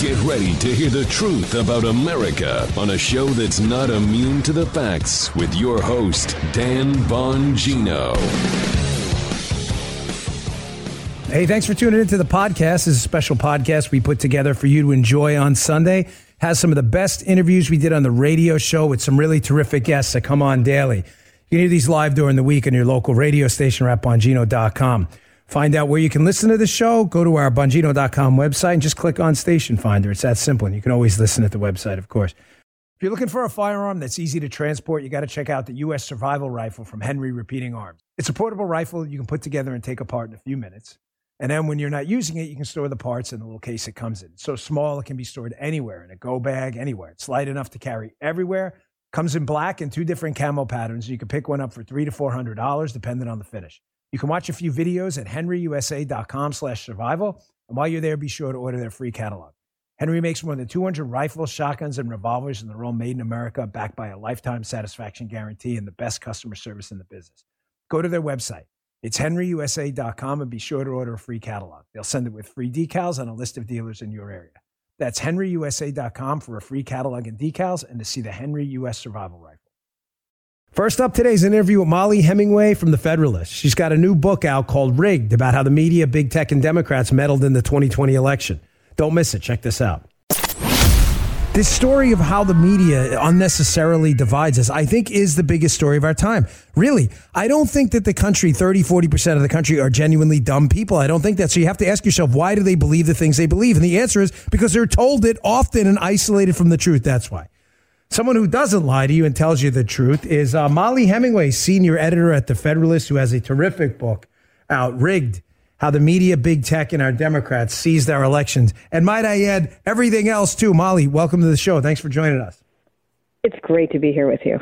Get ready to hear the truth about America on a show that's not immune to the facts with your host, Dan Bongino. Hey, thanks for tuning into the podcast. This is a special podcast we put together for you to enjoy on Sunday. Has some of the best interviews we did on the radio show with some really terrific guests that come on daily. You can hear these live during the week on your local radio station or at Bongino.com. Find out where you can listen to the show. Go to our Bongino.com website and just click on Station Finder. It's that simple. And you can always listen at the website, of course. If you're looking for a firearm that's easy to transport, you got to check out the U.S. Survival Rifle from Henry Repeating Arms. It's a portable rifle you can put together and take apart in a few minutes. And then when you're not using it, you can store the parts in the little case it comes in. It's so small, it can be stored anywhere in a go bag, anywhere. It's light enough to carry everywhere. Comes in black and two different camo patterns. You can pick one up for three to four hundred dollars, depending on the finish. You can watch a few videos at henryusa.com slash survival. and while you're there, be sure to order their free catalog. Henry makes more than 200 rifles, shotguns, and revolvers, and they're all made in America, backed by a lifetime satisfaction guarantee and the best customer service in the business. Go to their website it's henryusa.com and be sure to order a free catalog. They'll send it with free decals and a list of dealers in your area. That's henryusa.com for a free catalog and decals and to see the Henry US Survival Rifle. First up today's interview with Mollie Hemingway from The Federalist. She's got a new book out called Rigged about how the media, big tech, and Democrats meddled in the 2020 election. Don't miss it. Check this out. This story of how the media unnecessarily divides us, I think, is the biggest story of our time. Really, I don't think that the country, 30, 40% of the country, are genuinely dumb people. I don't think that. So you have to ask yourself, why do they believe the things they believe? And the answer is because they're told it often and isolated from the truth. That's why. Someone who doesn't lie to you and tells you the truth is uh, Mollie Hemingway, senior editor at The Federalist, who has a terrific book out, Rigged how the media, big tech, and our Democrats seized our elections. And might I add, everything else too. Mollie, welcome to the show. Thanks for joining us. It's great to be here with you.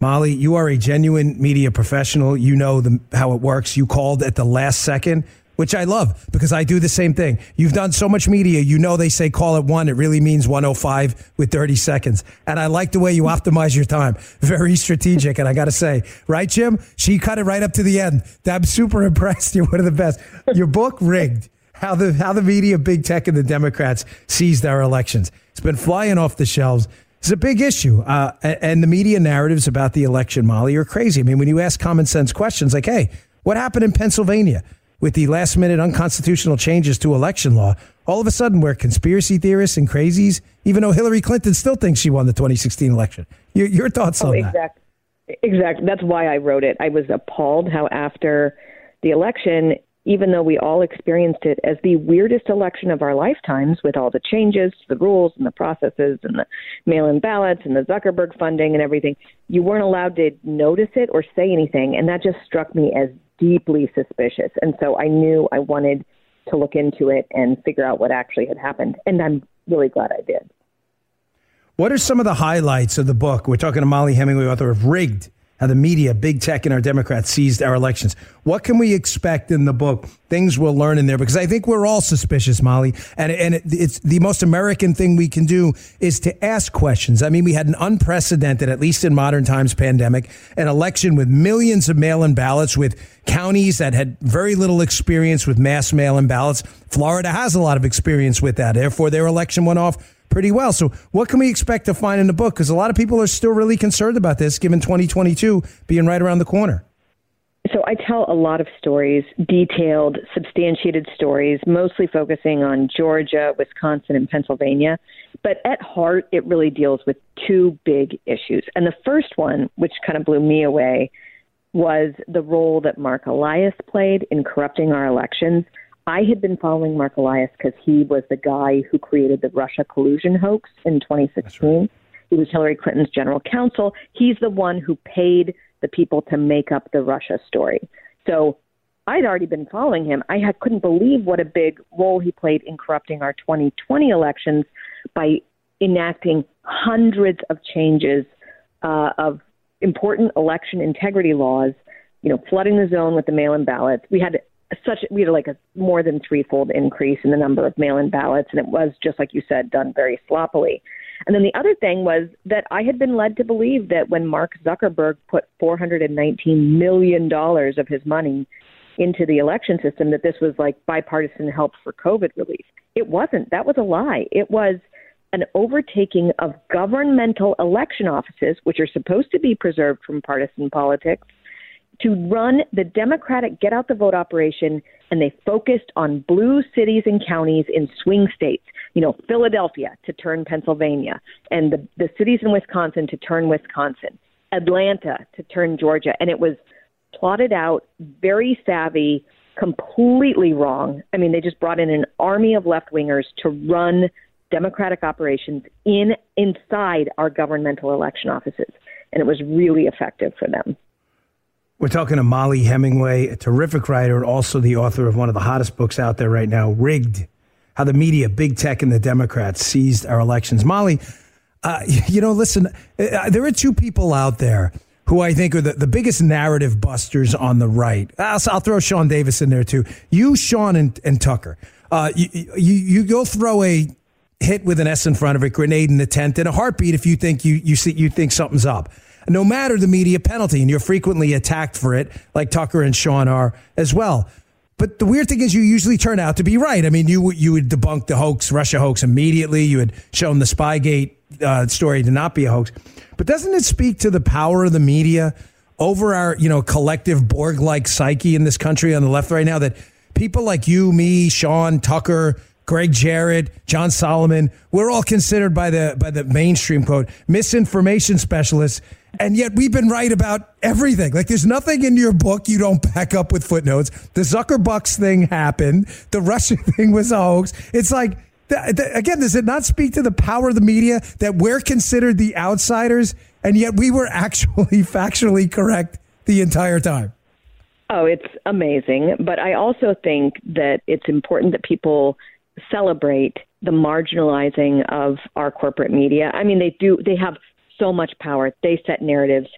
Mollie, you are a genuine media professional. You know the, how it works. You called at the last second which I love because I do the same thing. You've done so much media, you know they say call it one, it really means 105 with 30 seconds. And I like the way you optimize your time. Very strategic. And I got to say, right, Jim? She cut it right up to the end. I'm super impressed. You're one of the best. Your book, Rigged. How the how the media, big tech, and the Democrats seized our elections. It's been flying off the shelves. It's a big issue. Uh, and the media narratives about the election, Molly, are crazy. I mean, when you ask common sense questions like, hey, what happened in Pennsylvania? With the last minute unconstitutional changes to election law, all of a sudden we're conspiracy theorists and crazies, even though Hillary Clinton still thinks she won the 2016 election. Your, your thoughts oh, on exactly. that? Exactly. That's why I wrote it. I was appalled how after the election, even though we all experienced it as the weirdest election of our lifetimes with all the changes to the rules and the processes and the mail in ballots and the Zuckerberg funding and everything, you weren't allowed to notice it or say anything. And that just struck me as deeply suspicious. And so I knew I wanted to look into it and figure out what actually had happened. And I'm really glad I did. What are some of the highlights of the book? We're talking to Mollie Hemingway, author of Rigged how the media, big tech, and our Democrats seized our elections. What can we expect in the book? Things we'll learn in there because I think we're all suspicious, Mollie. And, and it, it's the most American thing we can do is to ask questions. I mean, we had an unprecedented, at least in modern times, pandemic, an election with millions of mail in ballots with counties that had very little experience with mass mail in ballots. Florida has a lot of experience with that. Therefore, their election went off pretty well. So, what can we expect to find in the book? Because a lot of people are still really concerned about this, given 2022 being right around the corner. So, I tell a lot of stories, detailed, substantiated stories, mostly focusing on Georgia, Wisconsin, and Pennsylvania. But at heart, it really deals with two big issues. And the first one, which kind of blew me away, was the role that Mark Elias played in corrupting our elections. I had been following Mark Elias because he was the guy who created the Russia collusion hoax in 2016. Right. He was Hillary Clinton's general counsel. He's the one who paid the people to make up the Russia story. So I'd already been following him. I had, couldn't believe what a big role he played in corrupting our 2020 elections by enacting hundreds of changes uh, of important election integrity laws. You know, flooding the zone with the mail-in ballots. We had such we had like a more than threefold increase in the number of mail-in ballots, and it was just like you said, done very sloppily. And then the other thing was that I had been led to believe that when Mark Zuckerberg put 419 million dollars of his money into the election system that this was like bipartisan help for COVID relief. It wasn't. That was a lie. It was an overtaking of governmental election offices, which are supposed to be preserved from partisan politics, to run the Democratic get out the vote operation, and they focused on blue cities and counties in swing states. You know, Philadelphia to turn Pennsylvania, and the, the cities in Wisconsin to turn Wisconsin, Atlanta to turn Georgia. And it was plotted out, very savvy, completely wrong. I mean, they just brought in an army of left wingers to run democratic operations in inside our governmental election offices, and it was really effective for them. We're talking to Mollie Hemingway, a terrific writer, and also the author of one of the hottest books out there right now, Rigged How the Media, Big Tech, and the Democrats Seized Our Elections. Mollie, uh, you know, listen, uh, there are two people out there who I think are the, the biggest narrative busters on the right. I'll, I'll throw Sean Davis in there too. You, Sean, and, and Tucker. Uh, you, you, you go throw a hit with an S in front of it, grenade in the tent, in a heartbeat if you think you, you, see, you think something's up no matter the media penalty. And you're frequently attacked for it, like Tucker and Sean are as well. But the weird thing is, you usually turn out to be right. I mean, you you would debunk the hoax, Russia hoax immediately. You had shown the Spygate uh, story to not be a hoax. But doesn't it speak to the power of the media over our you know collective Borg-like psyche in this country on the left right now that people like you, me, Sean, Tucker, Gregg Jarrett, John Solomon, we're all considered by the by the mainstream quote misinformation specialists and yet we've been right about everything. Like there's nothing in your book you don't back up with footnotes. The Zuckerbucks thing happened. The Russian thing was a hoax. It's like, again, does it not speak to the power of the media that we're considered the outsiders and yet we were actually factually correct the entire time? Oh, it's amazing. But I also think that it's important that people celebrate the marginalizing of our corporate media. I mean, they do, they have so much power. They set narratives.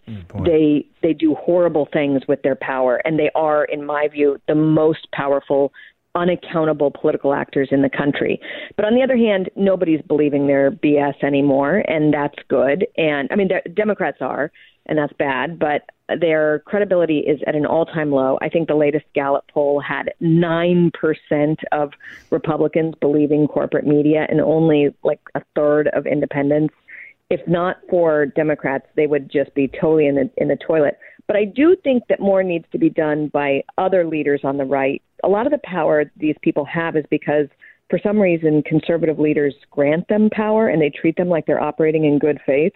They they do horrible things with their power, and they are, in my view, the most powerful, unaccountable political actors in the country. But on the other hand, nobody's believing their BS anymore, and that's good. And I mean, Democrats are, and that's bad. But their credibility is at an all-time low. I think the latest Gallup poll had nine percent of Republicans believing corporate media, and only like a third of independents if not for Democrats, they would just be totally in the in the toilet. But I do think that more needs to be done by other leaders on the right. A lot of the power these people have is because for some reason conservative leaders grant them power and they treat them like they're operating in good faith.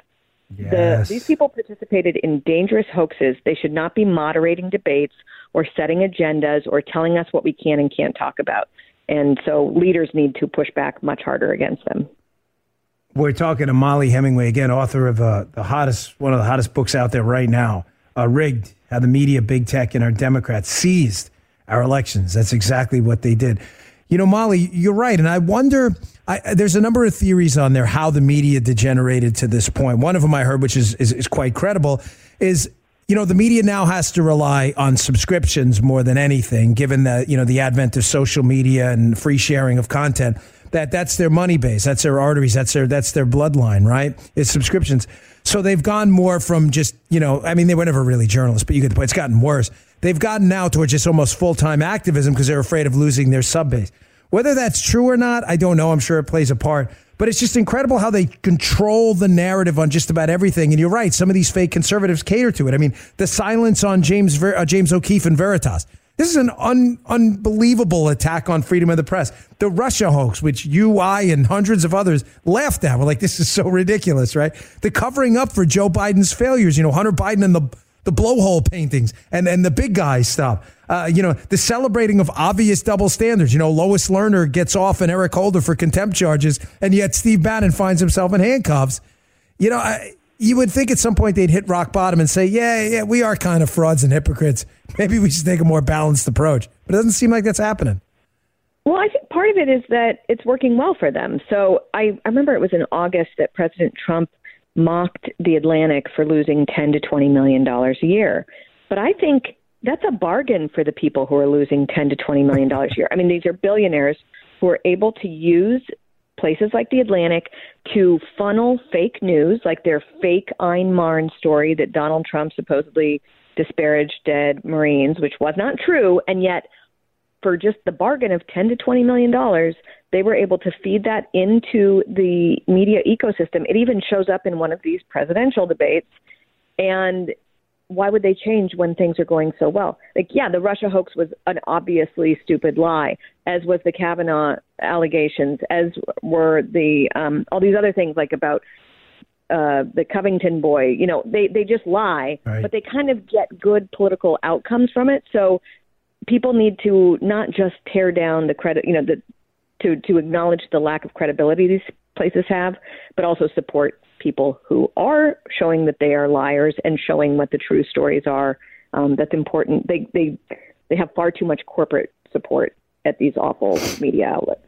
Yes. The, these people participated in dangerous hoaxes. They should not be moderating debates or setting agendas or telling us what we can and can't talk about. And so leaders need to push back much harder against them. We're talking to Mollie Hemingway again, author of uh, the hottest, one of the hottest books out there right now, uh, "Rigged: How the Media, Big Tech, and Our Democrats Seized Our Elections." That's exactly what they did. You know, Mollie, you're right, and I wonder. I, there's a number of theories on there how the media degenerated to this point. One of them I heard, which is, is, is quite credible, is you know the media now has to rely on subscriptions more than anything, given the you know the advent of social media and free sharing of content that that's their money base, that's their arteries, that's their that's their bloodline, right? It's subscriptions. So they've gone more from just you know, I mean, they were never really journalists, but you get the point. It's gotten worse. They've gotten now towards just almost full time activism because they're afraid of losing their sub base. Whether that's true or not, I don't know. I'm sure it plays a part. But it's just incredible how they control the narrative on just about everything. And you're right, some of these fake conservatives cater to it. I mean, the silence on James uh, James O'Keefe and Veritas. This is an un- unbelievable attack on freedom of the press. The Russia hoax, which you, I, and hundreds of others laughed at. We're like, this is so ridiculous, right? The covering up for Joe Biden's failures, you know, Hunter Biden and the, the blowhole paintings and, and the big guy stuff. Uh, you know, the celebrating of obvious double standards. You know, Lois Lerner gets off and Eric Holder for contempt charges, and yet Steve Bannon finds himself in handcuffs. You know, I, you would think at some point they'd hit rock bottom and say, yeah, yeah, we are kind of frauds and hypocrites. Maybe we should take a more balanced approach. But it doesn't seem like that's happening. Well, I think part of it is that it's working well for them. So I, I remember it was in August that President Trump mocked the Atlantic for losing 10 to 20 million dollars a year. But I think that's a bargain for the people who are losing 10 to 20 million dollars a year. I mean, these are billionaires who are able to use places like the Atlantic to funnel fake news, like their fake Aisne-Marne story that Donald Trump supposedly disparaged dead Marines, which was not true, and yet for just the bargain of 10 to 20 million dollars, they were able to feed that into the media ecosystem. It even shows up in one of these presidential debates. And why would they change when things are going so well? Like, yeah, the Russia hoax was an obviously stupid lie, as was the Kavanaugh allegations, as were the um, all these other things like about uh, the Covington boy. You know, they they just lie, right. but they kind of get good political outcomes from it. So people need to not just tear down the credit, you know, the to to acknowledge the lack of credibility these places have, but also support people who are showing that they are liars and showing what the true stories are. Um, that's important. They they they have far too much corporate support at these awful media outlets.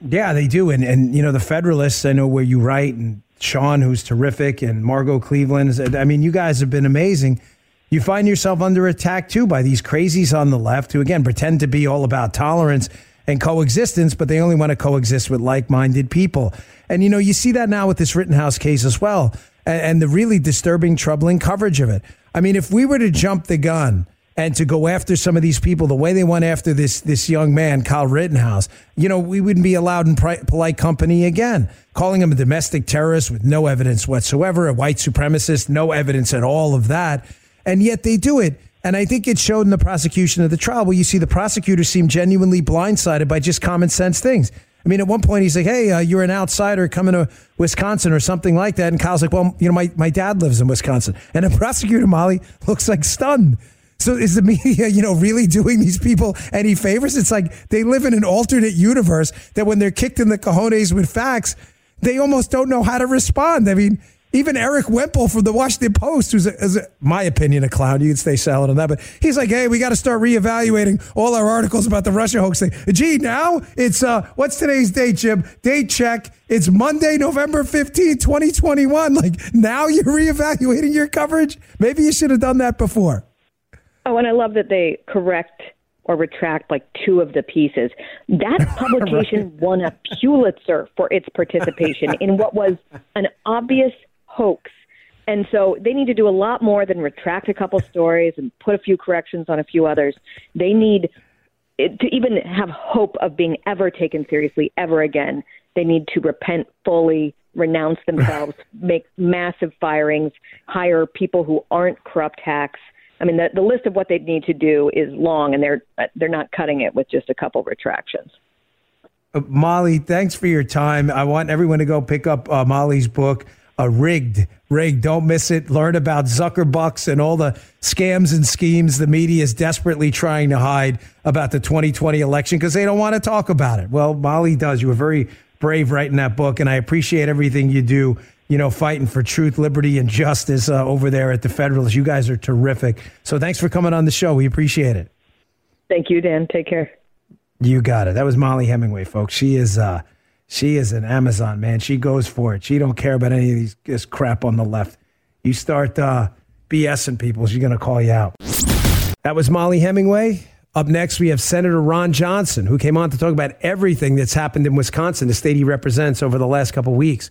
Yeah, they do, and and you know the Federalists. I know where you write, and Sean, who's terrific, and Margot Cleveland. I mean, you guys have been amazing. You find yourself under attack too by these crazies on the left who, again, pretend to be all about tolerance and coexistence, but they only want to coexist with like minded people. And, you know, you see that now with this Rittenhouse case as well, and, and, the really disturbing, troubling coverage of it. I mean, if we were to jump the gun and to go after some of these people the way they went after this, this young man, Kyle Rittenhouse, you know, we wouldn't be allowed in polite company again. Calling him a domestic terrorist with no evidence whatsoever, a white supremacist, no evidence at all of that. And yet they do it. And I think it showed in the prosecution of the trial where you see the prosecutor seem genuinely blindsided by just common sense things. I mean, at one point he's like, "Hey, uh, you're an outsider coming to Wisconsin or something like that," and Kyle's like, "Well, you know, my, my dad lives in Wisconsin," and the prosecutor Mollie looks like stunned. So is the media, you know, really doing these people any favors? It's like they live in an alternate universe that when they're kicked in the cojones with facts, they almost don't know how to respond. I mean, even Erik Wemple from the Washington Post, who's, a, a, my opinion, a clown. You can stay silent on that, but he's like, hey, we got to start reevaluating all our articles about the Russia hoax thing. Gee, now it's uh, what's today's date, Jim? Date check. It's Monday, November 15, 2021. Like now you're reevaluating your coverage. Maybe you should have done that before. Oh, and I love that they correct or retract like two of the pieces. That publication right. won a Pulitzer for its participation in what was an obvious hoax. And so they need to do a lot more than retract a couple stories and put a few corrections on a few others. They need to even have hope of being ever taken seriously ever again. They need to repent fully, renounce themselves, make massive firings, hire people who aren't corrupt hacks. I mean, the, the list of what they need to do is long, and they're they're not cutting it with just a couple retractions. Uh, Mollie, thanks for your time. I want everyone to go pick up uh, Mollie's book a rigged, rigged. Don't miss it. Learn about Zuckerbucks and all the scams and schemes the media is desperately trying to hide about the 2020 election because they don't want to talk about it. Well, Mollie does. You were very brave writing that book, and I appreciate everything you do. You know, fighting for truth, liberty, and justice uh, over there at the Federalist. You guys are terrific. So thanks for coming on the show. We appreciate it. Thank you, Dan. Take care. You got it. That was Mollie Hemingway, folks. She is. Uh, she is an Amazon man. She goes for it. She don't care about any of these this crap on the left. You start uh, BSing people, she's to call you out. That was Mollie Hemingway. Up next, we have Senator Ron Johnson, who came on to talk about everything that's happened in Wisconsin, the state he represents over the last couple weeks.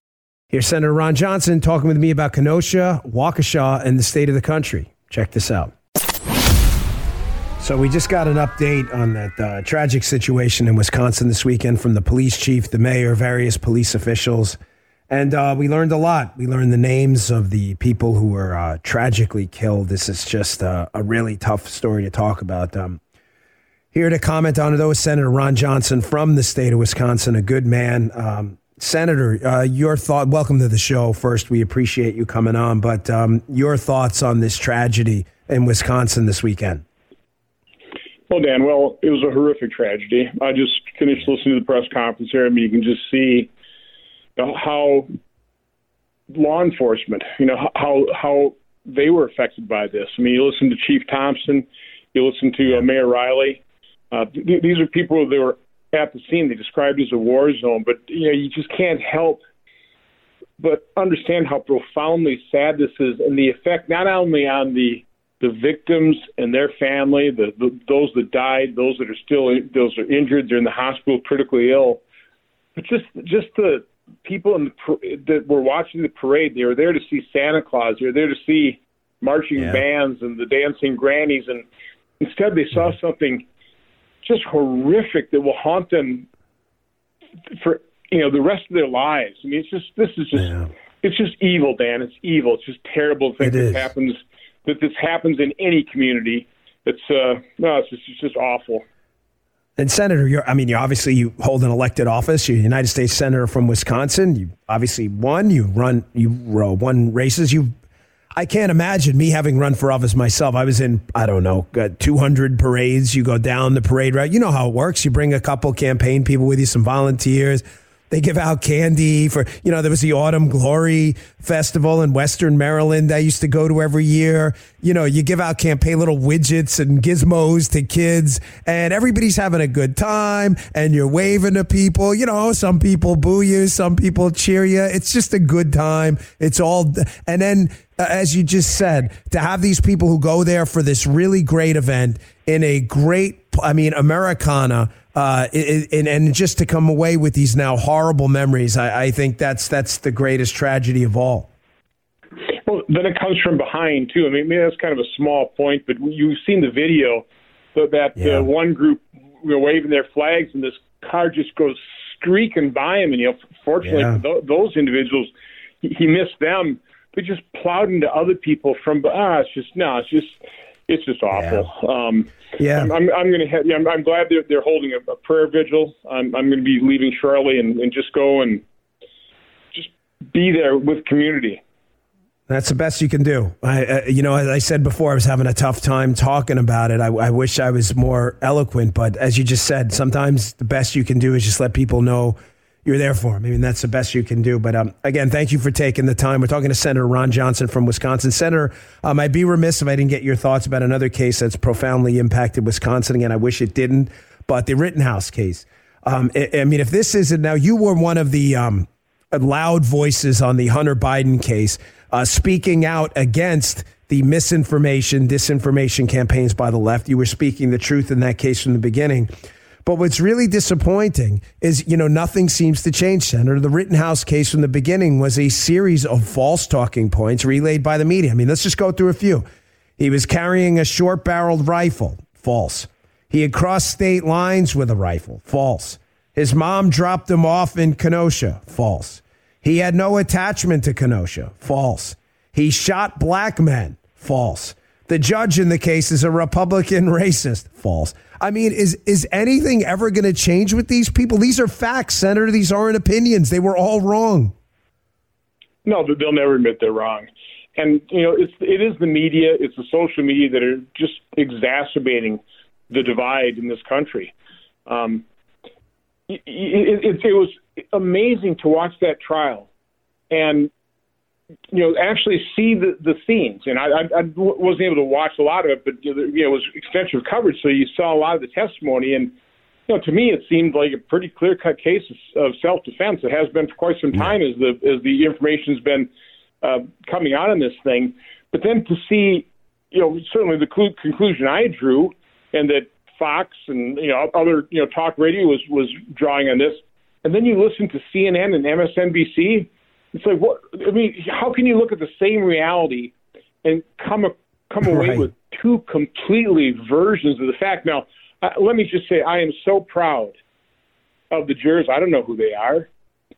Here's Senator Ron Johnson talking with me about Kenosha, Waukesha, and the state of the country. Check this out. So we just got an update on that uh, tragic situation in Wisconsin this weekend from the police chief, the mayor, various police officials, and uh, we learned a lot. We learned the names of the people who were uh, tragically killed. This is just a really tough story to talk about. Um, here to comment on it, though, is Senator Ron Johnson from the state of Wisconsin, a good man. Um, Senator, uh, your thought. Welcome to the show. First, we appreciate you coming on, but um, your thoughts on this tragedy in Wisconsin this weekend. Well, Dan, well, it was a horrific tragedy. I just finished listening to the press conference here. I mean, you can just see how law enforcement, you know, how how they were affected by this. I mean, you listen to Chief Thompson, you listen to uh, Mayor Reilly. Uh, th- these are people that were at the scene. They described it as a war zone, but you know, you just can't help but understand how profoundly sad this is, and the effect not only on the the victims and their family, the, the those that died, those that are still those are injured, they're in the hospital, critically ill, but just just the people in the, that were watching the parade. They were there to see Santa Claus. They were there to see marching yeah. bands and the dancing grannies, and instead they saw something just horrific that will haunt them for you know the rest of their lives. I mean, it's just this is just yeah. it's just evil, Dan. It's evil. It's just terrible thing that happens that this happens in any community. It's uh no, it's just it's just awful. And Senator, you're I mean, you obviously you hold an elected office. You're a United States Senator from Wisconsin. You obviously won. You run. You row, won races. You I can't imagine me having run for office myself. I was in, I don't know, uh, 200 parades. You go down the parade route. You know how it works. You bring a couple campaign people with you, some volunteers. They give out candy for, you know, there was the Autumn Glory Festival in Western Maryland that I used to go to every year. You know, you give out campaign little widgets and gizmos to kids, and everybody's having a good time, and you're waving to people. You know, some people boo you, some people cheer you. It's just a good time. It's all, and then, uh, as you just said, to have these people who go there for this really great event in a great, I mean, Americana uh, and, and just to come away with these now horrible memories, I, I think that's that's the greatest tragedy of all. Well, then it comes from behind too. I mean, maybe that's kind of a small point, but you've seen the video so that yeah. uh, one group were waving their flags, and this car just goes streaking by him. And you know, fortunately yeah. for th- those individuals, he, he missed them, but just plowed into other people from. Ah, it's just no, it's just it's just awful. Yeah. Um, yeah. I'm, I'm, I'm going to. Ha- yeah, I'm, I'm, glad they're they're holding a, a prayer vigil. I'm, I'm going to be leaving shortly and, and just go and just be there with community. That's the best you can do. I, uh, you know, as I said before, I was having a tough time talking about it. I, I, wish I was more eloquent, but as you just said, sometimes the best you can do is just let people know you're there for them. I mean, that's the best you can do. But um, again, thank you for taking the time. We're talking to Senator Ron Johnson from Wisconsin. Senator, um, I'd be remiss if I didn't get your thoughts about another case that's profoundly impacted Wisconsin. Again, I wish it didn't, but the Rittenhouse case. Um, I, I, mean, if this isn't now, you were one of the um, loud voices on the Hunter Biden case, uh, speaking out against the misinformation, disinformation campaigns by the left. You were speaking the truth in that case from the beginning. But what's really disappointing is, you know, nothing seems to change, Senator. The Rittenhouse case from the beginning was a series of false talking points relayed by the media. I mean, let's just go through a few. He was carrying a short barreled rifle. False. He had crossed state lines with a rifle. False. His mom dropped him off in Kenosha. False. He had no attachment to Kenosha. False. He shot black men. False. The judge in the case is a Republican racist. False. I mean, is is anything ever going to change with these people? These are facts, Senator. These aren't opinions. They were all wrong. No, they'll never admit they're wrong. And you know, it's it is the media, it's the social media that are just exacerbating the divide in this country. Um, it, it, it was amazing to watch that trial, and you know, actually see the, the scenes. And I, I, I wasn't able to watch a lot of it, but you know, it was extensive coverage, so you saw a lot of the testimony. And you know, to me, it seemed like a pretty clear cut case of self defense. It has been for quite some time as the as the information's been uh, coming out on this thing. But then to see, you know, certainly the cl- conclusion I drew, and that Fox and you know other you know talk radio was was drawing on this, and then you listen to CNN and MSNBC it's like what I mean. How can you look at the same reality and come come away right. with two completely versions of the fact? Now, uh, let me just say, I am so proud of the jurors. I don't know who they are,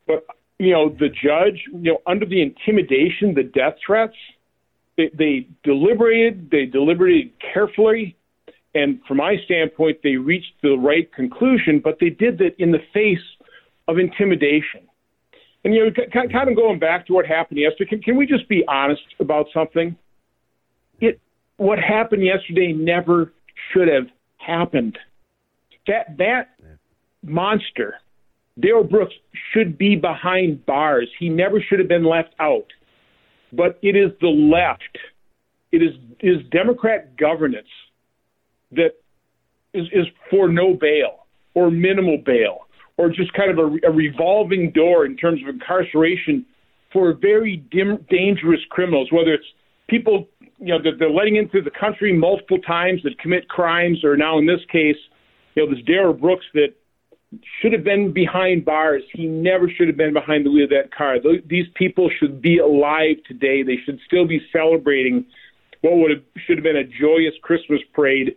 but you know, the judge, you know, under the intimidation, the death threats, they, they deliberated. They deliberated carefully. And from my standpoint, they reached the right conclusion, but they did that in the face of intimidation. And you know, kind of going back to what happened yesterday, can, can we just be honest about something? It what happened yesterday never should have happened. That that monster, Darrell Brooks, should be behind bars. He never should have been left out. But it is the left It is is Democrat governance that is, is for no bail or minimal bail or just kind of a, a revolving door in terms of incarceration for very dim, dangerous criminals, whether it's people you know that they're letting into the country multiple times that commit crimes, or now in this case, you know this Darrell Brooks that should have been behind bars. He never should have been behind the wheel of that car. These people should be alive today. They should still be celebrating what would have should have been a joyous Christmas parade,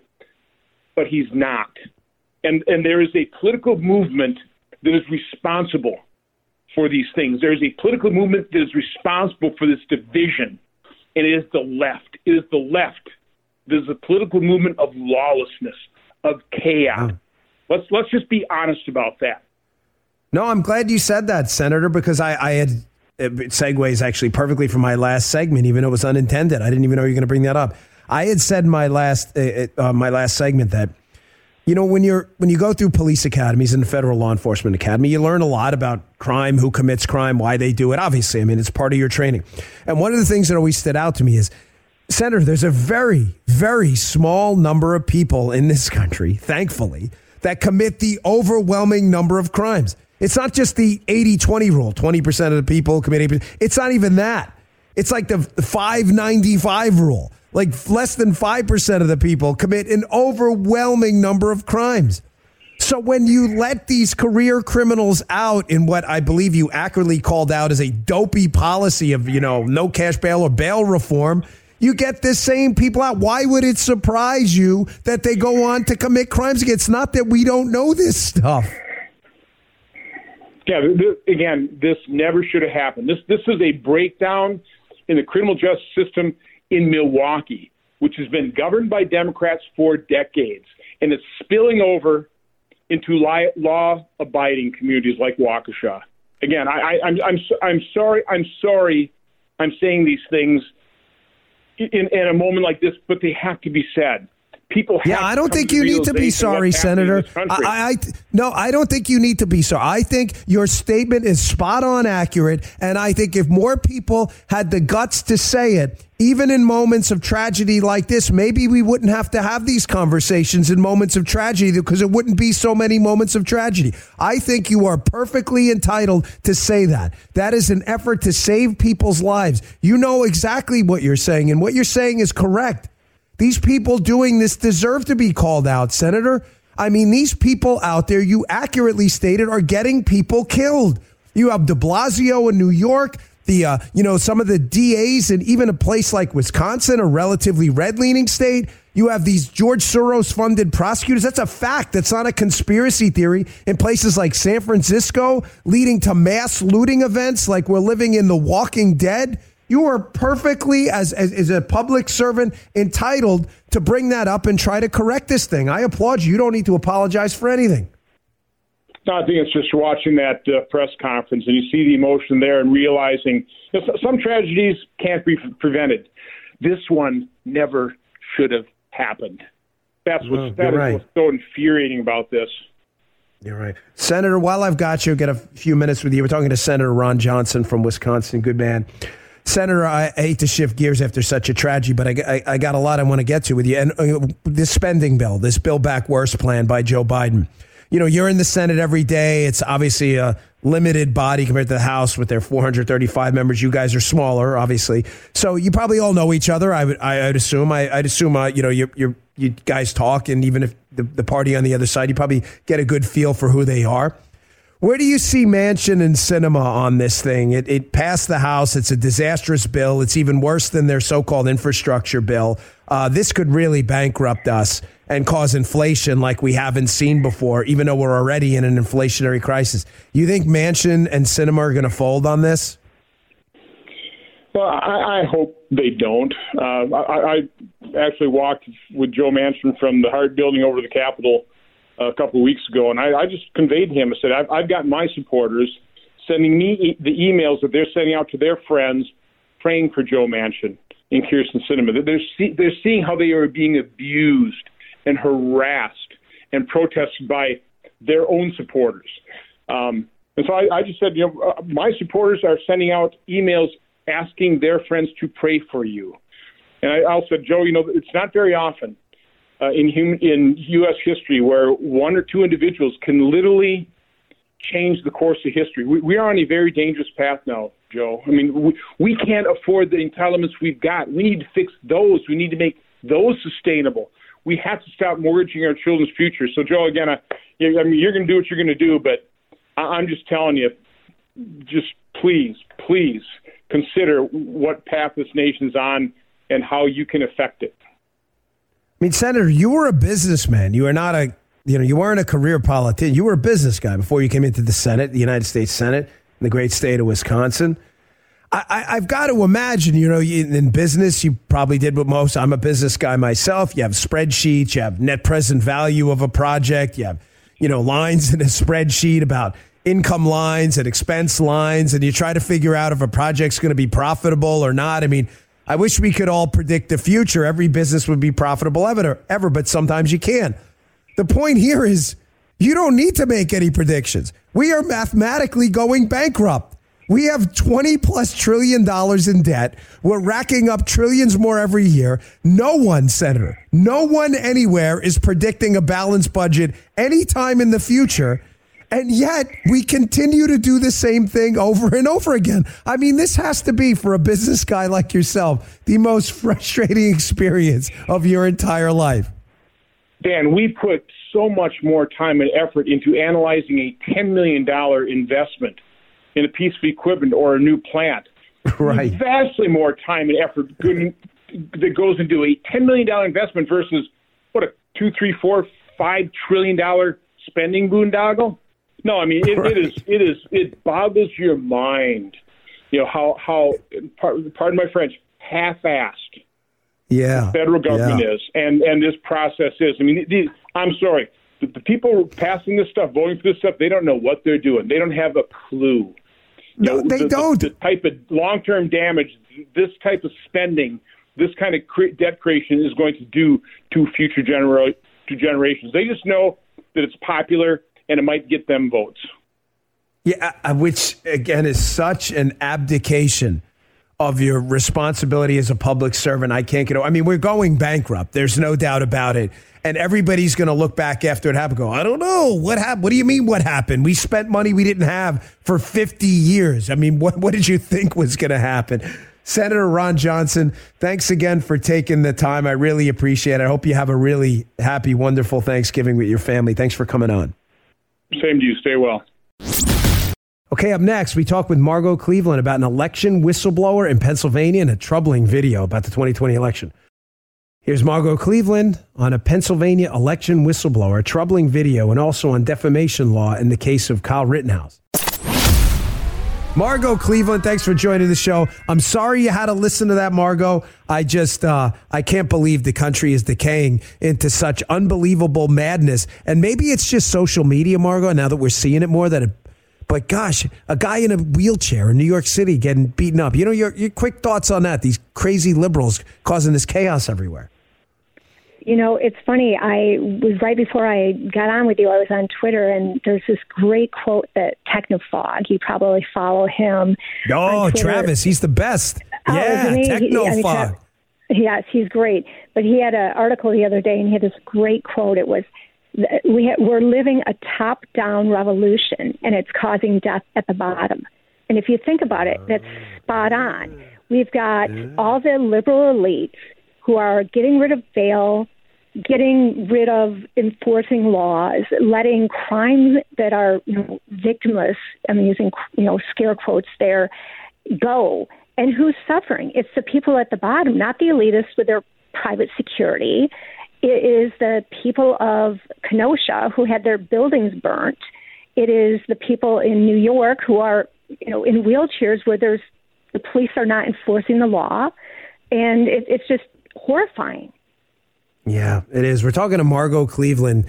but he's not. And and there is a political movement that is responsible for these things. There is a political movement that is responsible for this division, and it is the left. It is the left. There's a political movement of lawlessness, of chaos. Mm. Let's let's just be honest about that. No, I'm glad you said that, Senator, because I, I had it segues actually perfectly from my last segment, even though it was unintended. I didn't even know you were going to bring that up. I had said in my last uh, uh, my last segment that you know when you're when you go through police academies and the federal law enforcement academy, you learn a lot about crime, who commits crime, why they do it. Obviously, I mean it's part of your training. And one of the things that always stood out to me is Senator, there's a very, very small number of people in this country, thankfully, that commit the overwhelming number of crimes. It's not just the 80 20 rule 20% of the people commit 80%. It's not even that. It's like the 595 rule. Like less than 5% of the people commit an overwhelming number of crimes. So when you let these career criminals out in what I believe you accurately called out as a dopey policy of, you know, no cash bail or bail reform, you get the same people out. Why would it surprise you that they go on to commit crimes again? It's not that we don't know this stuff. Yeah, again, this never should have happened. This this is a breakdown in the criminal justice system in Milwaukee, which has been governed by Democrats for decades, and it's spilling over into law-abiding communities like Waukesha. Again, I, I, I'm I'm I'm sorry. I'm sorry. I'm saying these things in, in a moment like this, but they have to be said. People yeah, I don't think you need to be sorry, Senator. I, I, no, I don't think you need to be sorry. I think your statement is spot on accurate, and I think if more people had the guts to say it, even in moments of tragedy like this, maybe we wouldn't have to have these conversations in moments of tragedy because it wouldn't be so many moments of tragedy. I think you are perfectly entitled to say that. That is an effort to save people's lives. You know exactly what you're saying, and what you're saying is correct. These people doing this deserve to be called out, Senator. I mean, these people out there, you accurately stated, are getting people killed. You have de Blasio in New York, the uh, you know some of the DAs, and even a place like Wisconsin, a relatively red-leaning state. You have these George Soros funded prosecutors. That's a fact. That's not a conspiracy theory. In places like San Francisco, leading to mass looting events like we're living in The Walking Dead. You are perfectly, as, as, as, a public servant, entitled to bring that up and try to correct this thing. I applaud you. You don't need to apologize for anything. No, I think it's just watching that uh, press conference and you see the emotion there and realizing you know, some tragedies can't be prevented. This one never should have happened. That's what's, that right. what's so infuriating about this. You're right. Senator, while I've got you, get a few minutes with you. We're talking to Senator Ron Johnson from Wisconsin. Good man. Senator, I hate to shift gears after such a tragedy, but I, I, I got a lot I want to get to with you. And uh, this spending bill, this bill Back Worse plan by Joe Biden. You know, you're in the Senate every day. It's obviously a limited body compared to the House with their 435 members. You guys are smaller, obviously. So you probably all know each other. I would, I would assume. I, would assume, uh, you know, you you you guys talk, and even if the, the party on the other side, you probably get a good feel for who they are. Where do you see Manchin and Sinema on this thing? It, it, passed the House. It's a disastrous bill. It's even worse than their so called infrastructure bill. Uh, this could really bankrupt us and cause inflation like we haven't seen before, even though we're already in an inflationary crisis. You think Manchin and Sinema are going to fold on this? Well, I, I hope they don't. Uh, I, I actually walked with Joe Manchin from the Hart Building over to the Capitol a couple of weeks ago, and I, I just conveyed to him. I said, I've, I've got my supporters sending me e- the emails that they're sending out to their friends, praying for Joe Manchin and Kyrsten Sinema. They're see, they're seeing how they are being abused and harassed and protested by their own supporters. Um, and so I, I just said, you know, uh, my supporters are sending out emails asking their friends to pray for you. And I also, Joe, you know, it's not very often uh, in human, in U.S. history where one or two individuals can literally change the course of history. We, we are on a very dangerous path now, Joe. I mean, we, we can't afford the entitlements we've got. We need to fix those. We need to make those sustainable. We have to stop mortgaging our children's future. So, Joe, again, I, I mean, you're going to do what you're going to do, but I, I'm just telling you, just please, please consider what path this nation's on and how you can affect it. I mean, Senator, you were a businessman. You are not a, you know, you weren't a career politician. You were a business guy before you came into the Senate, the United States Senate, in the great state of Wisconsin. I, have got to imagine, you know, in business, you probably did what most. I'm a business guy myself. You have spreadsheets, you have net present value of a project, you have, you know, lines in a spreadsheet about income lines and expense lines, and you try to figure out if a project's going to be profitable or not. I mean, I wish we could all predict the future. Every business would be profitable ever, ever, but sometimes you can. The point here is you don't need to make any predictions. We are mathematically going bankrupt. We have 20 plus trillion dollars in debt. We're racking up trillions more every year. No one, Senator, no one anywhere is predicting a balanced budget anytime in the future. And yet we continue to do the same thing over and over again. I mean, this has to be for a business guy like yourself, the most frustrating experience of your entire life. Dan, we put so much more time and effort into analyzing a $10 million investment in a piece of equipment or a new plant. Right. Vastly more time and effort that goes into a $10 million investment versus what a two, three, four, five trillion dollar spending boondoggle. No, I mean it, right. it is it is it boggles your mind. You know how how pardon my French half-assed. Yeah, the federal government yeah. is, and and this process is. I mean, these, I'm sorry, the, the people passing this stuff, voting for this stuff, they don't know what they're doing. They don't have a clue. No, you know, they the, don't. The, the type of long-term damage this type of spending, this kind of cre- debt creation is going to do to future genera- to generations. They just know that it's popular and it might get them votes. Yeah, uh, which again is such an abdication of your responsibility as a public servant. I can't get. I mean, we're going bankrupt. There's no doubt about it. And everybody's going to look back after it happened. Go, I don't know what happened. What do you mean? What happened? We spent money we didn't have for 50 years. I mean, what what did you think was going to happen? Senator Ron Johnson, thanks again for taking the time. I really appreciate it. I hope you have a really happy, wonderful Thanksgiving with your family. Thanks for coming on. Same to you. Stay well. Okay, up next, we talk with Margot Cleveland about an election whistleblower in Pennsylvania and a troubling video about the 2020 election. Here's Margot Cleveland on a Pennsylvania election whistleblower, a troubling video, and also on defamation law in the case of Kyle Rittenhouse. Margot Cleveland, thanks for joining the show. I'm sorry you had to listen to that, Margot. I just, uh, I can't believe the country is decaying into such unbelievable madness. And maybe it's just social media, Margot, now that we're seeing it more that it, but gosh, a guy in a wheelchair in New York City getting beaten up. You know, your, your quick thoughts on that, these crazy liberals causing this chaos everywhere. You know, it's funny. I was right before I got on with you. I was on Twitter, and there's this great quote that Technofog. You probably follow him. Oh, Travis, he's the best. Oh, yeah, Technofog. yes, he's great. But he had an article the other day, and he had this great quote. It was, "We ha- we're living a top-down revolution, and it's causing death at the bottom." And if you think about it, that's spot on. We've got oh. all the liberal elites who are getting rid of bail, getting rid of enforcing laws, letting crimes that are you know, victimless, I'm using you know scare quotes there, go. And who's suffering? It's the people at the bottom, not the elitists with their private security. It is the people of Kenosha who had their buildings burnt. It is the people in New York who are, you know, in wheelchairs where there's the police are not enforcing the law, and it, it's just horrifying. Yeah, it is. We're talking to Margot Cleveland.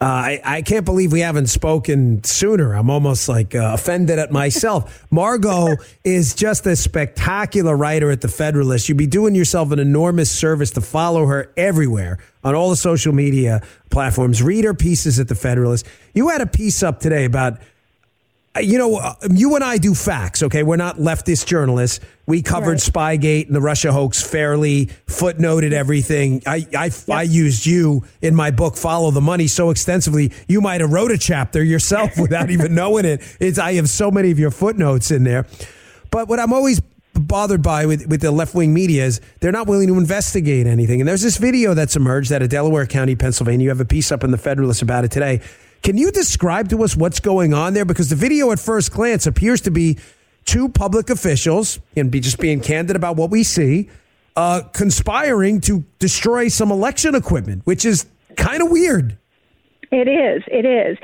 Uh, I, I can't believe we haven't spoken sooner. I'm almost like uh, offended at myself. Margot is just a spectacular writer at The Federalist. You'd be doing yourself an enormous service to follow her everywhere on all the social media platforms. Read her pieces at The Federalist. You had a piece up today about you know, uh, you and I do facts, okay? We're not leftist journalists. We covered right. Spygate and the Russia hoax fairly, footnoted everything. I, I, yep. I used you in my book, Follow the Money, so extensively. You might have wrote a chapter yourself without even knowing it. It's, I have so many of your footnotes in there. But what I'm always bothered by with, with the left wing media is they're not willing to investigate anything. And there's this video that's emerged out of Delaware County, Pennsylvania. You have a piece up in the Federalist about it today. Can you describe to us what's going on there? Because the video at first glance appears to be two public officials, and be just being candid about what we see, uh, conspiring to destroy some election equipment, which is kind of weird. It is. It is.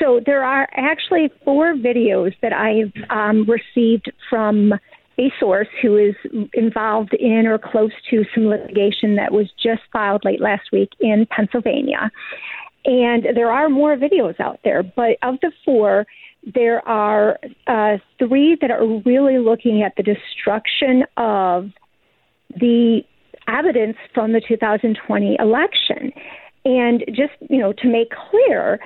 So there are actually four videos that I've um, received from a source who is involved in or close to some litigation that was just filed late last week in Pennsylvania. And there are more videos out there, but of the four, there are uh, three that are really looking at the destruction of the evidence from the 2020 election. And just, you know, to make clear,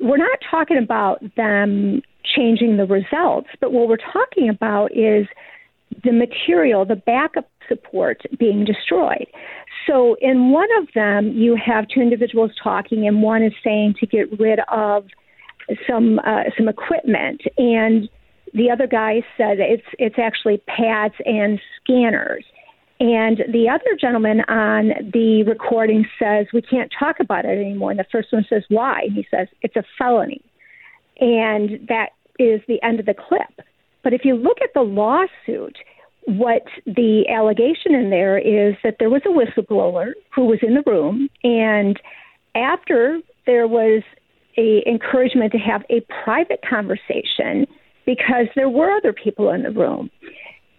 we're not talking about them changing the results, but what we're talking about is the material, the backup support being destroyed. So in one of them, you have two individuals talking, and one is saying to get rid of some uh, some equipment, and the other guy said it's it's actually pads and scanners. And the other gentleman on the recording says we can't talk about it anymore. And the first one says why? And he says it's a felony, and that is the end of the clip. But if you look at the lawsuit, what the allegation in there is that there was a whistleblower who was in the room, and after there was a encouragement to have a private conversation because there were other people in the room,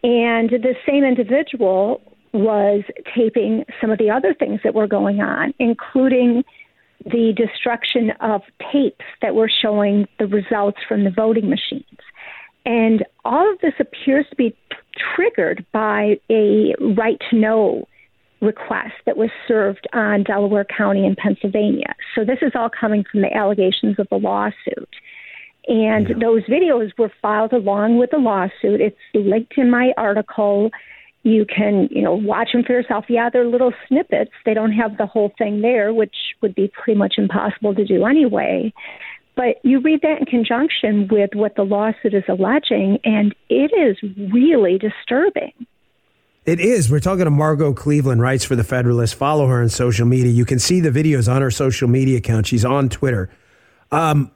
and the same individual was taping some of the other things that were going on, including the destruction of tapes that were showing the results from the voting machines. And all of this appears to be triggered by a right to know request that was served on Delaware County in Pennsylvania. So this is all coming from the allegations of the lawsuit. And yeah. those videos were filed along with the lawsuit. It's linked in my article. You can, you know, watch them for yourself. Yeah, they're little snippets. They don't have the whole thing there, which would be pretty much impossible to do anyway. But you read that in conjunction with what the lawsuit is alleging, and it is really disturbing. It is. We're talking to Margot Cleveland, writes for the Federalist. Follow her on social media. You can see the videos on her social media account. She's on Twitter. Um,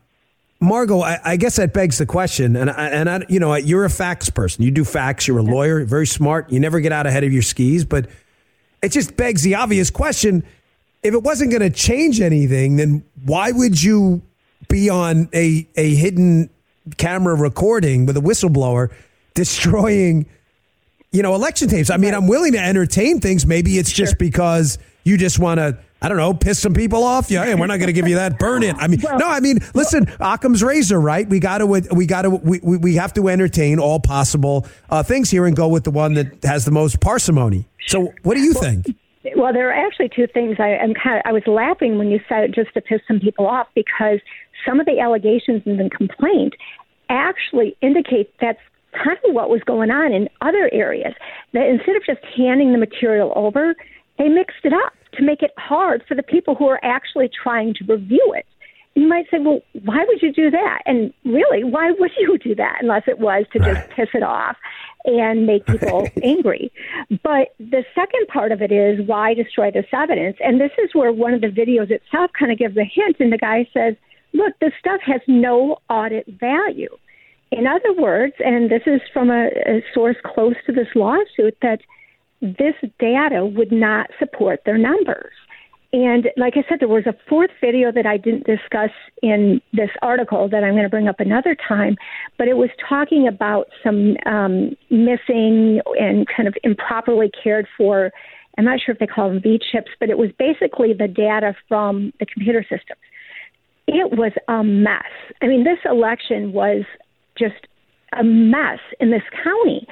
Margot, I, I, guess that begs the question, and and I, you know, you're a facts person. You do facts. You're a lawyer, very smart. You never get out ahead of your skis, but it just begs the obvious question: if it wasn't going to change anything, then why would you be on a, a hidden camera recording with a whistleblower destroying, you know, election tapes. I mean, I'm willing to entertain things. Maybe it's just because you just want to, I don't know, piss some people off. Yeah, and we're not going to give you that. Burn it. I mean, well, no, I mean, listen, Occam's razor, right? We got to, we got to, we, we have to entertain all possible uh, things here and go with the one that has the most parsimony. So, what do you think? Well, there are actually two things. I am kind of, I was laughing when you said it just to piss some people off because some of the allegations in the complaint actually indicate that's kind of what was going on in other areas. That instead of just handing the material over, they mixed it up to make it hard for the people who are actually trying to review it. You might say, well, why would you do that? And really, why would you do that unless it was to just piss it off and make people angry? But the second part of it is why destroy this evidence? And this is where one of the videos itself kind of gives a hint. And the guy says, look, this stuff has no audit value. In other words, and this is from a, a source close to this lawsuit, that this data would not support their numbers. And like I said, there was a fourth video that I didn't discuss in this article that I'm going to bring up another time, but it was talking about some um, missing and kind of improperly cared for. I'm not sure if they call them V chips, but it was basically the data from the computer systems it was a mess. I mean, this election was just a mess in this county.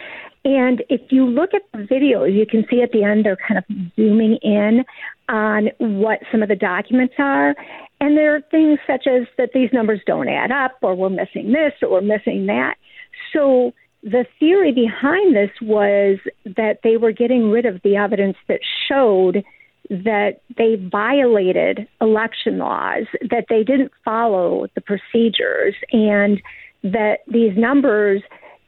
And if you look at the videos, you can see at the end they're kind of zooming in on what some of the documents are. And there are things such as that these numbers don't add up, or we're missing this, or we're missing that. So the theory behind this was that they were getting rid of the evidence that showed that they violated election laws, that they didn't follow the procedures, and that these numbers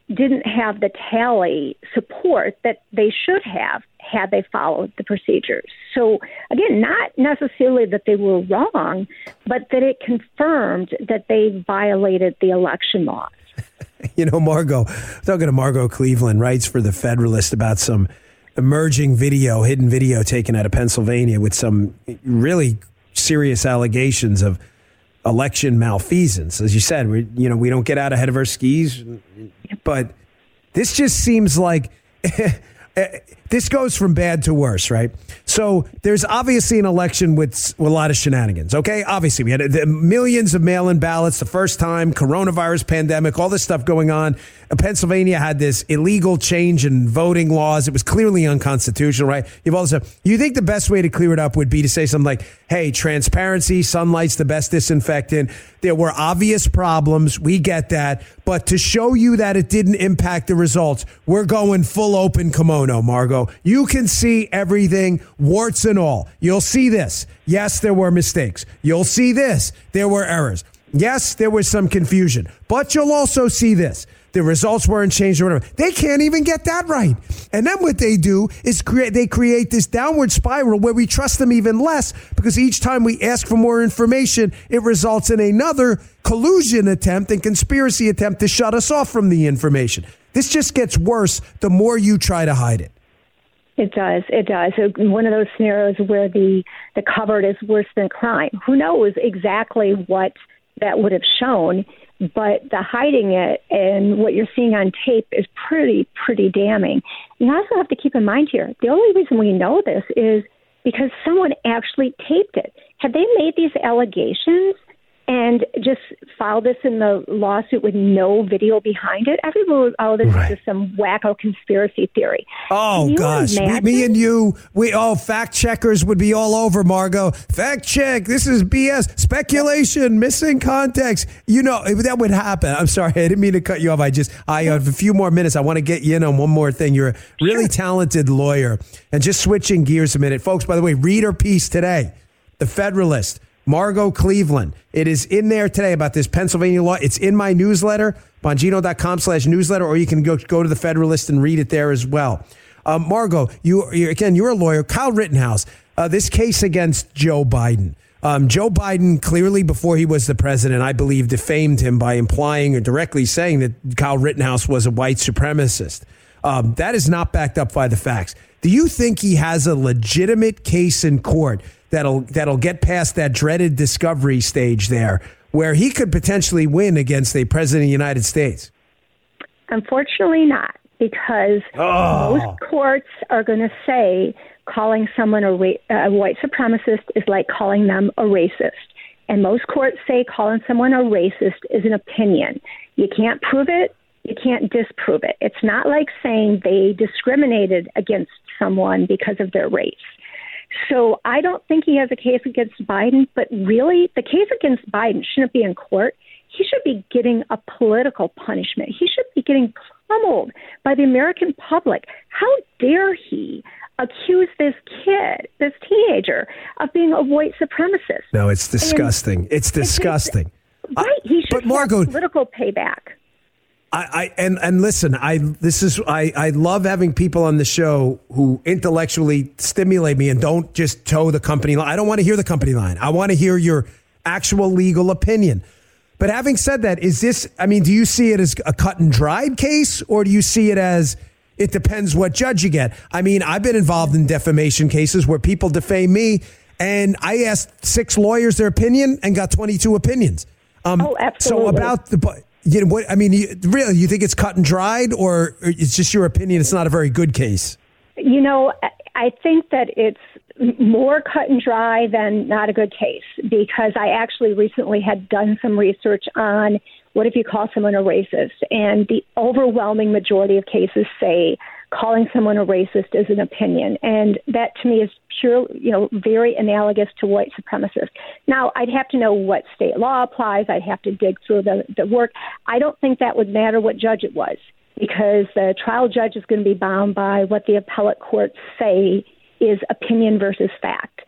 didn't have the tally support that they should have had they followed the procedures. So, again, not necessarily that they were wrong, but that it confirmed that they violated the election laws. you know, Margot, talking to Margot Cleveland, writes for The Federalist about some emerging video, hidden video taken out of Pennsylvania with some really serious allegations of election malfeasance. As you said, we, you know, we don't get out ahead of our skis, but this just seems like this goes from bad to worse, right? So there's obviously an election with, with a lot of shenanigans. Okay, obviously we had uh, the millions of mail-in ballots the first time, coronavirus pandemic, all this stuff going on. Uh, Pennsylvania had this illegal change in voting laws. It was clearly unconstitutional, right? You've also you think the best way to clear it up would be to say something like, "Hey, transparency, sunlight's the best disinfectant." There were obvious problems. We get that, but to show you that it didn't impact the results, we're going full open kimono, Margot. You can see everything, warts and all. You'll see this. Yes, there were mistakes. You'll see this. There were errors. Yes, there was some confusion, but you'll also see this the results weren't changed or whatever. They can't even get that right. And then what they do is create they create this downward spiral where we trust them even less because each time we ask for more information, it results in another collusion attempt and conspiracy attempt to shut us off from the information. This just gets worse the more you try to hide it. It does. It does. One of those scenarios where the the cupboard is worse than crime. Who knows exactly what that would have shown but the hiding it and what you're seeing on tape is pretty, pretty damning. You also have to keep in mind here the only reason we know this is because someone actually taped it. Had they made these allegations and just file this in the lawsuit with no video behind it, everyone would, oh, this right. is just some wacko conspiracy theory. Oh, gosh. Me, me, and you, we, oh, fact checkers would be all over, Margot. Fact check. This is BS. Speculation, missing context. You know, that would happen. I'm sorry. I didn't mean to cut you off. I just, I have a few more minutes. I want to get you in on one more thing. You're a really sure. talented lawyer. And just switching gears a minute. Folks, by the way, read her piece today. The Federalist Margot Cleveland. It is in there today about this Pennsylvania law. It's in my newsletter, bongino.com slash newsletter, or you can go, go to the Federalist and read it there as well. Um, Margot, you, you, again, you're a lawyer. Kyle Rittenhouse, uh, this case against Joe Biden. Um, Joe Biden clearly, before he was the president, I believe, defamed him by implying or directly saying that Kyle Rittenhouse was a white supremacist. Um, that is not backed up by the facts. Do you think he has a legitimate case in court that'll that'll get past that dreaded discovery stage there, where he could potentially win against a president of the United States? Unfortunately, not, because oh. most courts are going to say calling someone a, ra- a white supremacist is like calling them a racist. And most courts say calling someone a racist is an opinion. You can't prove it, you can't disprove it. It's not like saying they discriminated against someone because of their race. So I don't think he has a case against Biden, but really, the case against Biden shouldn't be in court. He should be getting a political punishment. He should be getting pummeled by the American public. How dare he accuse this kid, this teenager, of being a white supremacist? No, it's disgusting. And it's disgusting. It's, right. He should but Margot, political payback. I, I, and and listen, I this is I, I love having people on the show who intellectually stimulate me and don't just toe the company line. I don't want to hear the company line. I want to hear your actual legal opinion. But having said that, is this I mean, do you see it as a cut and dried case or do you see it as it depends what judge you get? I mean, I've been involved in defamation cases where people defame me and I asked six lawyers their opinion and got 22 opinions. Um, oh, absolutely. So about the you know what I mean? You, really, you think it's cut and dried, or it's just your opinion? It's not a very good case. You know, I think that it's more cut and dry than not a good case because I actually recently had done some research on what if you call someone a racist, and the overwhelming majority of cases say calling someone a racist is an opinion, and that to me is pure, you know, very analogous to white supremacist. Now, I'd have to know what state law applies. I'd have to dig through the, the work. I don't think that would matter what judge it was because the trial judge is going to be bound by what the appellate courts say is opinion versus fact.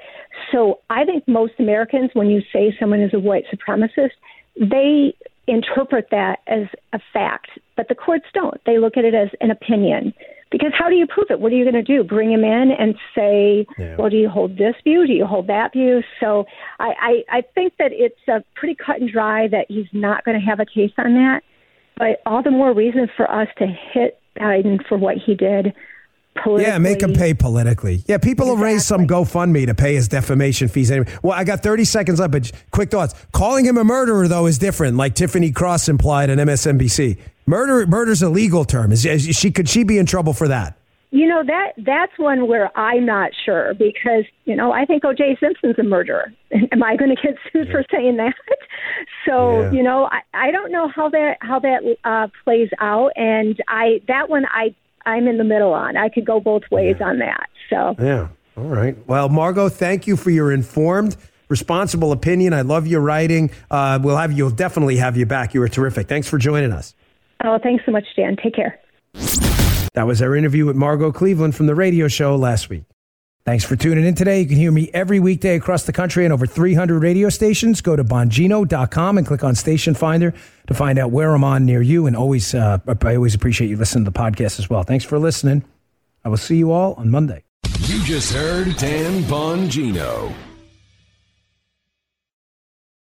So I think most Americans, when you say someone is a white supremacist, they interpret that as a fact, but the courts don't. They look at it as an opinion. Because how do you prove it? What are you going to do? Bring him in and say, yeah. well, do you hold this view? Do you hold that view? So I, I, I think that it's a pretty cut and dry that he's not going to have a case on that. But all the more reason for us to hit Biden for what he did yeah, make him pay politically. Yeah, people exactly. will raise some GoFundMe to pay his defamation fees. Anyway. Well, I got 30 seconds left, but quick thoughts. Calling him a murderer, though, is different, like Tiffany Cross implied on MSNBC. Murder, murder's a legal term. Is, is she could she be in trouble for that? You know that that's one where I'm not sure because you know I think O.J. Simpson's a murderer. Am I going to get sued yeah. for saying that? So yeah. you know I, I don't know how that how that uh, plays out, and I that one I I'm in the middle on. I could go both ways yeah. on that. So yeah, all right. Well, Margot, thank you for your informed responsible opinion. I love your writing. Uh, we'll have you. We'll definitely have you back. You were terrific. Thanks for joining us. Oh, thanks so much, Dan. Take care. That was our interview with Margot Cleveland from the radio show last week. Thanks for tuning in today. You can hear me every weekday across the country on over 300 radio stations. Go to bongino.com and click on Station Finder to find out where I'm on near you. And always, uh, I always appreciate you listening to the podcast as well. Thanks for listening. I will see you all on Monday. You just heard Dan Bongino.